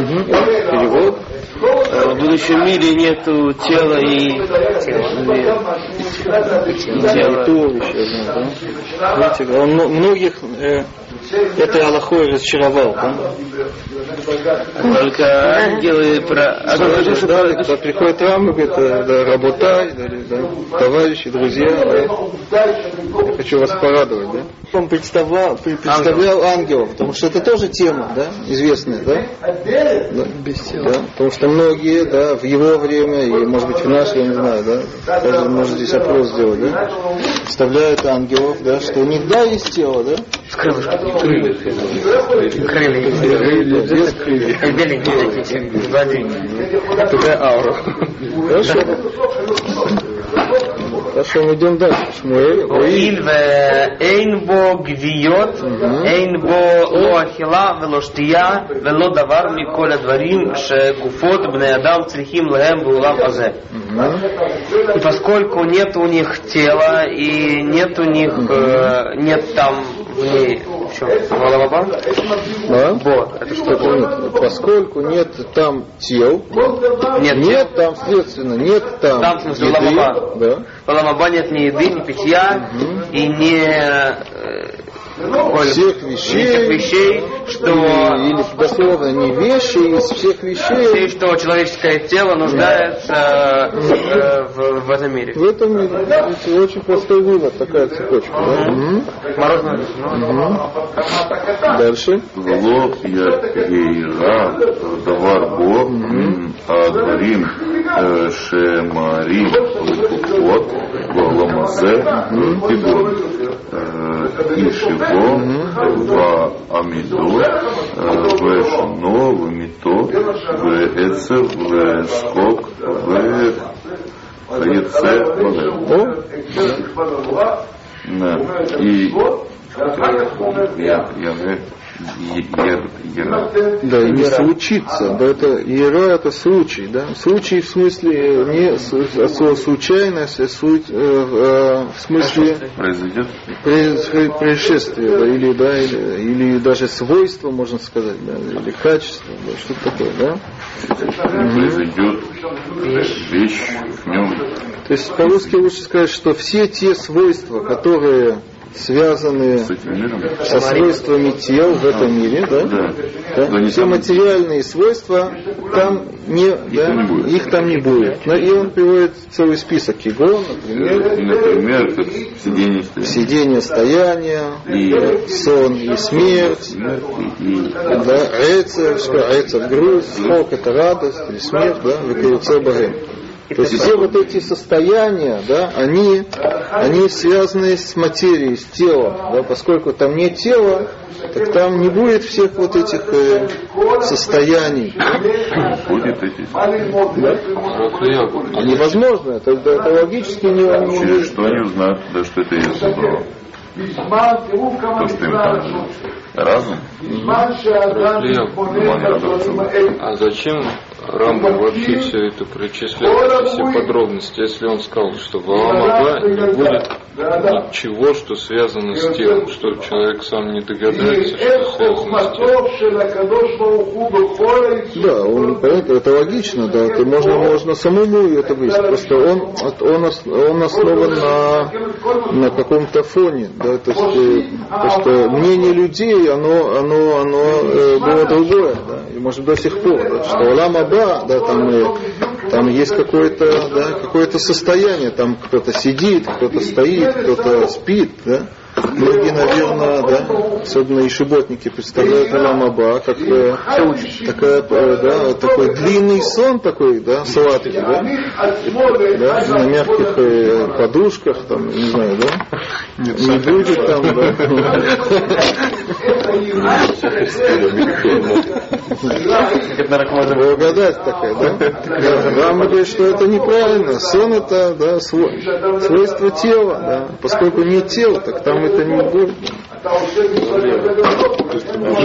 Перевод. Э, в будущем мире нету тела и тела. И туловища. Многих э, этой Аллахой разочаровал. Да? Только ангелы про... А да, когда приходит Рама, говорит, э, да, работай, да, товарищи, друзья, да. я хочу вас порадовать, да. Он представлял, пре- представлял ангелов, потому что это тоже тема, да, известная, да? Да, да, потому что многие, да, в его время, и может быть в наше, я не знаю, да, даже можно здесь опрос сделать, да, представляют ангелов, да, что у них, да, есть тело, да, крылья. Крылья. Беленькие такие. Сзади. Такая аура. Хорошо. Хорошо, мы идем дальше. Шмуэль. Уил в эйн бо гвиот, эйн бо ло ахила, вело штия, ми коля дварим, ше гуфот бне адам црихим лэм беулам азе. И поскольку нет у них тела и нет у них, э, нет там в ней да? Это что? Это нет. Поскольку нет там тел, Нет, нет там, следственно, нет там, Там, в смысле, еды, ламаба. да, В Аламаба нет ни еды, ни питья, и ни э, ну, всех вещей, всех вещей что или дословно не вещи, из всех вещей, все, что человеческое тело нуждается э, в, в этом мире. В этом видите, очень простой вывод, такая цепочка. Да? Угу. Морозное. Угу. Дальше. Влог я ейра, давар бог. Угу. הדברים אה, שמרים לקופות בעולם הזה כגון אה, איש יבוא ועמידו אה, ושונו ומיתו ועצב ושקוק וכיוצא בהם. О, Да. И я, я, я, я, Да, и не случится. Да, это иера это случай, да. Случай в смысле не с- от слова случайность, а суть, э, э, в смысле произойдет происшествие, да, или да, или, или даже свойство, можно сказать, да, или качество, да, что-то такое, да. произойдет вещь в нем То есть по-русски лучше сказать, что все те свойства, которые связаны С этим миром. со свойствами тел в этом мире, да? Да. Да? Не Все там- материальные свойства там не, да, не будет. их там не будет. Но и он приводит целый список его, например, И, например, как сидение стоит. сидение, стояние, И- да, сон и смерть, И, да, рецер, рецер грусть, скок это радость или смерть, да, векаюце богем. То есть все вот эти состояния, да, они, они связаны с материей, с телом, да, поскольку там нет тела, так там не будет всех вот этих э, состояний. будет эти. А невозможно, это, это, это логически не, не- Через что они узнают, да, что это есть добро? То, что им там разум. А зачем Рамбам вообще все это причисляет, все подробности, если он сказал, что в Аламаба не будет ничего, что связано с телом, что человек сам не догадается, что связано с телом. Да, он, понятно, это логично, да, это можно, можно самому это выяснить. Просто он, он, он основан на, на каком-то фоне, да, то есть, э, просто мнение людей, оно, оно, оно э, было другое, да, и может до сих пор, да, что Улам Аба, да, там, э, там есть какое-то, да, какое-то состояние, там кто-то сидит, кто-то стоит, кто-то спит, да. Многие, наверное, да, особенно и шиботники представляют Улам Аба как э, такая, э, да, такой длинный сон такой, да, сладкий, да, да, на мягких э, подушках, там, не знаю, да, не будет там, да, благодать такая, да, Рама говорит, что это неправильно, сон это, да, сво- свойство тела, да, поскольку нет тела, так там это не будет. В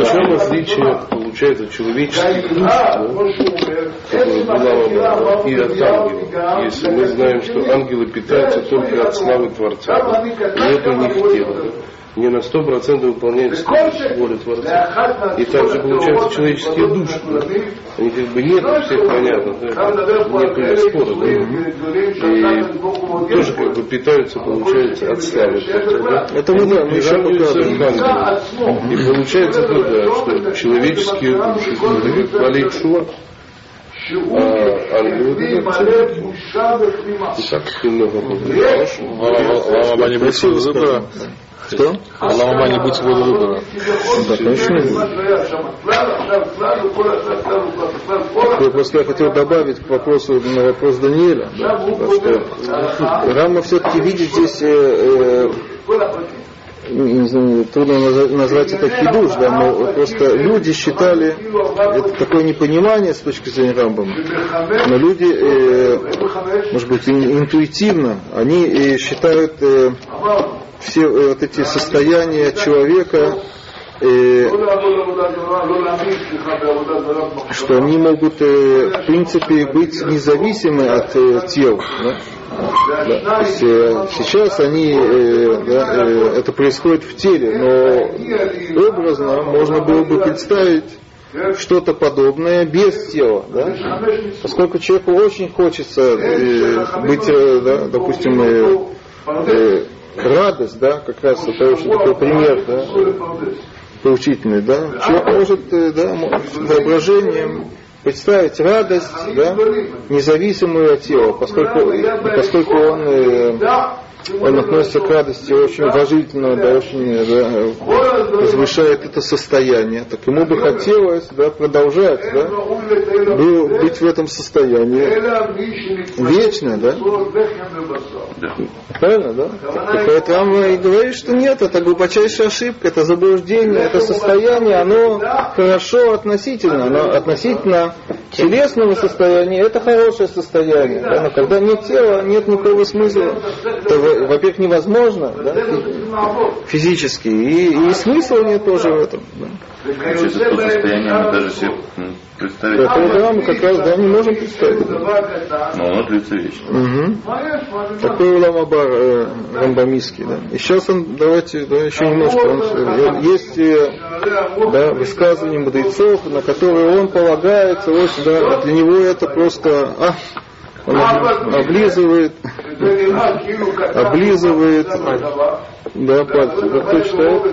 чем различие, получается, человеческих душ, да, которые была и от ангелов? Если мы знаем, что ангелы питаются только от славы Творца, нет у них тела, не на сто процентов выполняется воля Творца. И также, получается, человеческие души, они как бы нет у всех понятно, да, нет спора, да, и тоже как бы питаются, получается, от славы Творца, да. Это мы, да, мы еще ангелам. И получается тогда, что человеческие души Шуа, а ангелы дают И так немного повлияет. Лама не. Что? Лама не будет своего выбора. Да, конечно. Я просто я хотел добавить к вопросу на вопрос Даниэля, да, что Рама все-таки видит здесь, э, э, не знаю, трудно назва- назвать это кидуш, да, но просто люди считали, это такое непонимание с точки зрения Рамбама, но люди, э, может быть, ин- интуитивно, они э, считают э, все э, вот эти состояния человека э, что они могут, э, в принципе, быть независимы от э, тел. Да? Да. То есть, э, сейчас они, э, да, э, это происходит в теле, но образно можно было бы представить что-то подобное без тела, да? поскольку человеку очень хочется э, быть, э, да, допустим, э, э, радость, да, как раз это очень такой пример, да, поучительный, да. Человек может, э, да, воображением представить радость, да, независимую от тела, поскольку, поскольку он, э, он относится к радости очень уважительно, да, очень да, возвышает это состояние. Так ему бы хотелось да, продолжать да, быть в этом состоянии вечно, да? Правильно, да? Так поэтому и говорит, что нет, это глубочайшая ошибка, это заблуждение, это состояние, оно хорошо относительно, оно относительно телесного состояния, это хорошее состояние. Да? Но когда нет тела, нет никакого смысла. Это, во- во-первых, невозможно да? физически, и, и смысла нет тоже в этом. Да? Получается, то состояние мы даже себе представить Поэтому да, мы как раз да, не можем представить. Но оно длится вечно. Мгм. Такой уламабар э, рамбамистский, да. И сейчас он, давайте, да, еще немножко, он, есть э, да, высказывания мудрецов, на которые он полагается, вот, да, для него это просто, а, он облизывает, облизывает, да, пальцы, да, кто читает?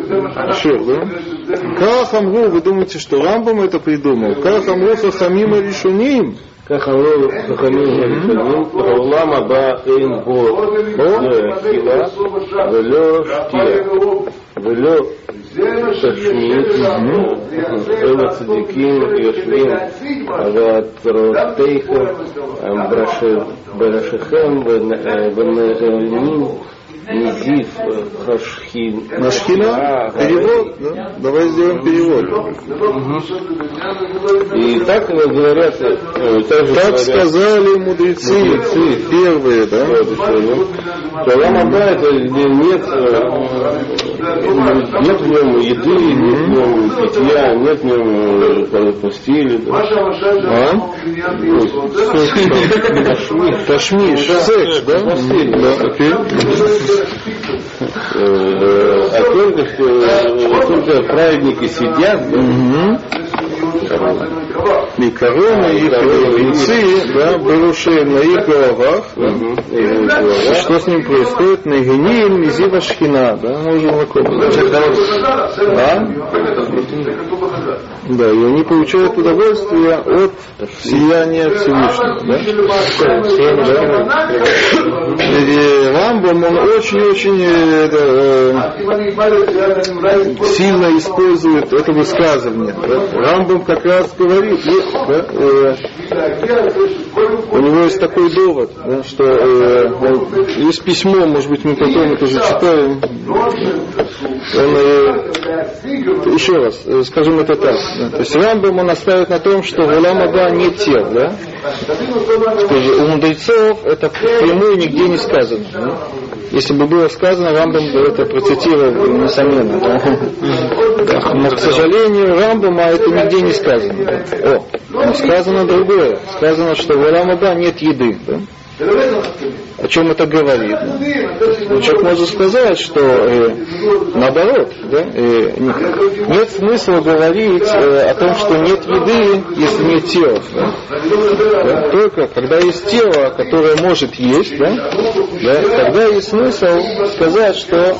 Еще, да? Как Амру, вы думаете, что Рамбам это придумал? Как Амру Хахамим Аришуним? כך אמרו חכמים הראשונים, העולם הבא אין בו לא אכילה ולא שתייה ולא תשמית, אלא צדיקים יושבים על עטרותיכם בראשיכם ונהנים Низив Хашхин. Машхина, перевод, да? Давай сделаем перевод. И так говорят, э, так, же Так говорят, сказали мудрецы, мудрецы первые, да? что Рама да, это где нет, э, нет в нем еды, нет в нем питья, нет в нем э, постели. Да. А? Ташмиш, секс, да? Да, окей. Э, А только что э, только праведники сидят. И короны, их венцы, да, бывшие на их головах. И что с ним происходит? На геним Мизива Шхина, да, мы уже знакомы. Да? Да, и они получают удовольствие от сияния Всевышнего. Да? И Рамбам, он очень-очень э, э, сильно использует это высказывание. Да? Рамбам как раз говорит, да, э, у него есть такой довод, да, что э, он- есть письмо, может быть, мы потом это же читаем. Он, э, еще раз, э, скажем это так. да. То есть Рамбам он оставит на том, что в Уламаба нет тел, да? Скажи, у мудрецов это впрямую нигде не сказано. да? Если бы было сказано, Рамбам бы это процитировал, несомненно. Но, к сожалению, Рамбама это нигде не сказано. О, но сказано другое. Сказано, что в Рамаба нет еды. Да? О чем это говорит? Ну, человек может сказать, что э, наоборот, да, э, не- нет смысла говорить э, о том, что нет еды, если нет тела. да. Да, Только когда есть тело, которое может есть, да, да, тогда есть смысл сказать, что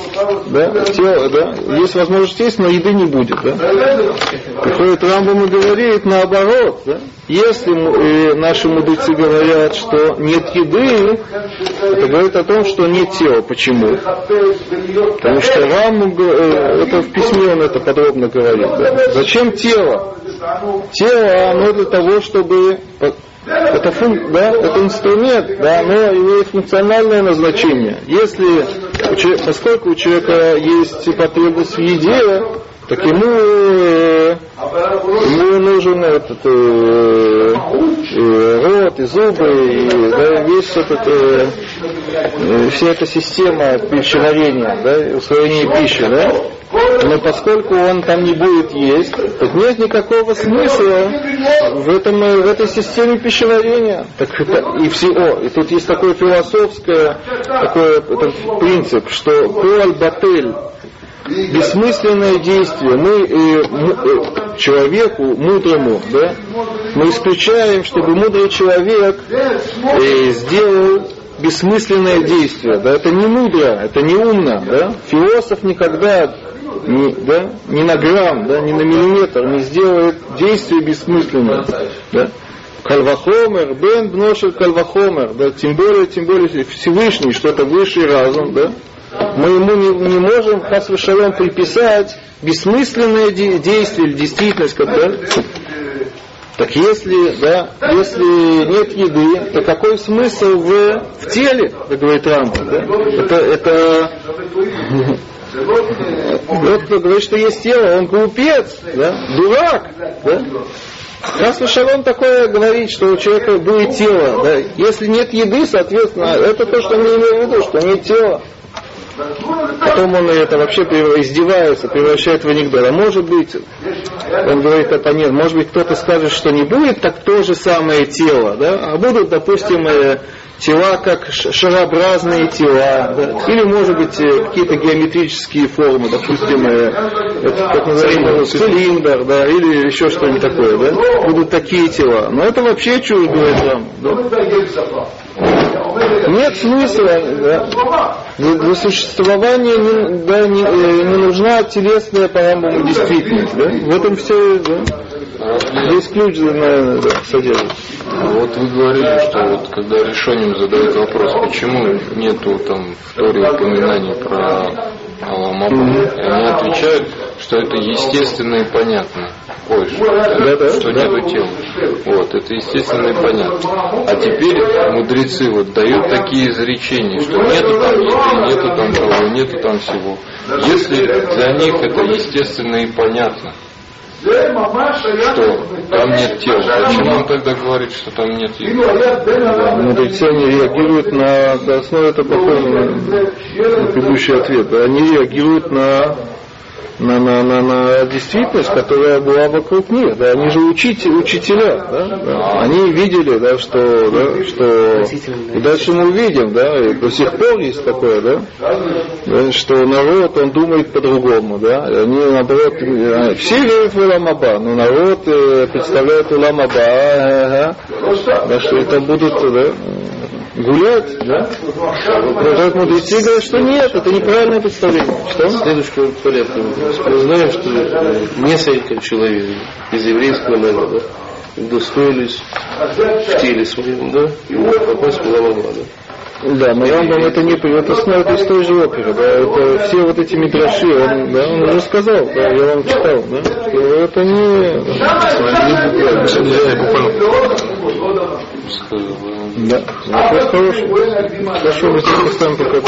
да, тело, да, есть возможность есть, но еды не будет. Да. Приходит Рамбам и говорит наоборот, да, если э, наши мудрецы говорят, что нет еды, это говорит о том, что нет тела. Почему? Потому что Рамбам, э, это в письме он это подробно говорит. да. Зачем тело? Тело, оно для того, чтобы это, фун- да, это инструмент, да, оно имеет функциональное назначение. Если, поскольку у человека есть потребность в еде, так ему, э, ему нужен этот э, э, рот и зубы, и да, весь этот, э, э, вся эта система пищеварения, да, усвоения пищи, да, но поскольку он там не будет есть, так нет никакого смысла в, этом, э, в этой системе пищеварения. Так это, и всего. И тут есть такое философское такой принцип, что коль батель бессмысленное действие. Мы э, э, человеку мудрому, да, мы исключаем, чтобы мудрый человек э, сделал бессмысленное действие. Да, это не мудро, это не умно. Да? Философ никогда ни, да, ни на грамм, да, ни на миллиметр не сделает действие бессмысленное. Да? Кальвахомер, бен бношер кальвахомер, да, тем более, тем более Всевышний, что-то высший разум, да, мы ему не, не можем хасвашалом приписать бессмысленное де- действие или действительность, как, да? Так если, да, если нет еды, то какой смысл в, в теле, как говорит Рамбам, да? Это, это тот, кто говорит, что есть тело, он глупец, да? дурак. Да? Хас Шалом такое говорит, что у человека будет тело. Да? Если нет еды, соответственно, это то, что мы имеем в виду, что нет тела. Потом он это вообще издевается, превращает в анекдот. А может быть, он говорит оппонент, может быть кто-то скажет, что не будет так то же самое тело, да? а будут, допустим, э, тела как шарообразные тела, да? или может быть э, какие-то геометрические формы, допустим, э, это так называемый цилиндр, да, или еще что-нибудь такое, да, будут такие тела. Но это вообще говорит вам. Да? Нет смысла, да. Для, для существования не, да, не, э, не нужна телесная по Рамбаму действительность, да. В этом все, да. Здесь ключ, наверное, да, содержится. Вот вы говорили, что вот когда решением задают вопрос, почему нету там в Торе упоминаний про Аламаба, и они отвечают, что это естественно и понятно. Ой, что, Да-да, что да. нету тела. Вот, это естественно и понятно. А теперь мудрецы вот дают такие изречения, что нету там еды, нету там того, нету там всего. Если для них это естественно и понятно, что там нет тела, зачем он тогда говорит, что там нет? Да, мудрецы они реагируют на, на основе это похоже на, предыдущий ответ, да, они реагируют на на, на, на, на действительность, которая была вокруг них. Да, они же учите, учителя, да, да. Они видели, да, что, да, что и дальше мы увидим, да, и до сих пор есть такое, да, да, что народ, он думает по-другому, да, они наоборот, э, все верят в Уламаба, но народ э, представляет Уламаба, ага, да, что это будут, да, гулять, да? Так мудрецы говорят, что нет, это неправильное представление. Что? Следующий порядка. Мы знаем, что э, несколько человек из еврейского народа удостоились в теле своем, да, и попасть в Ламама, да. Да, но Рамбам это не это снова из той же оперы, да, это все вот эти мидраши, он, да, он уже сказал, да, я вам читал, да, что это не, Я буквально сказал, да, вопрос хороший. Хорошо, мы здесь поставим пока.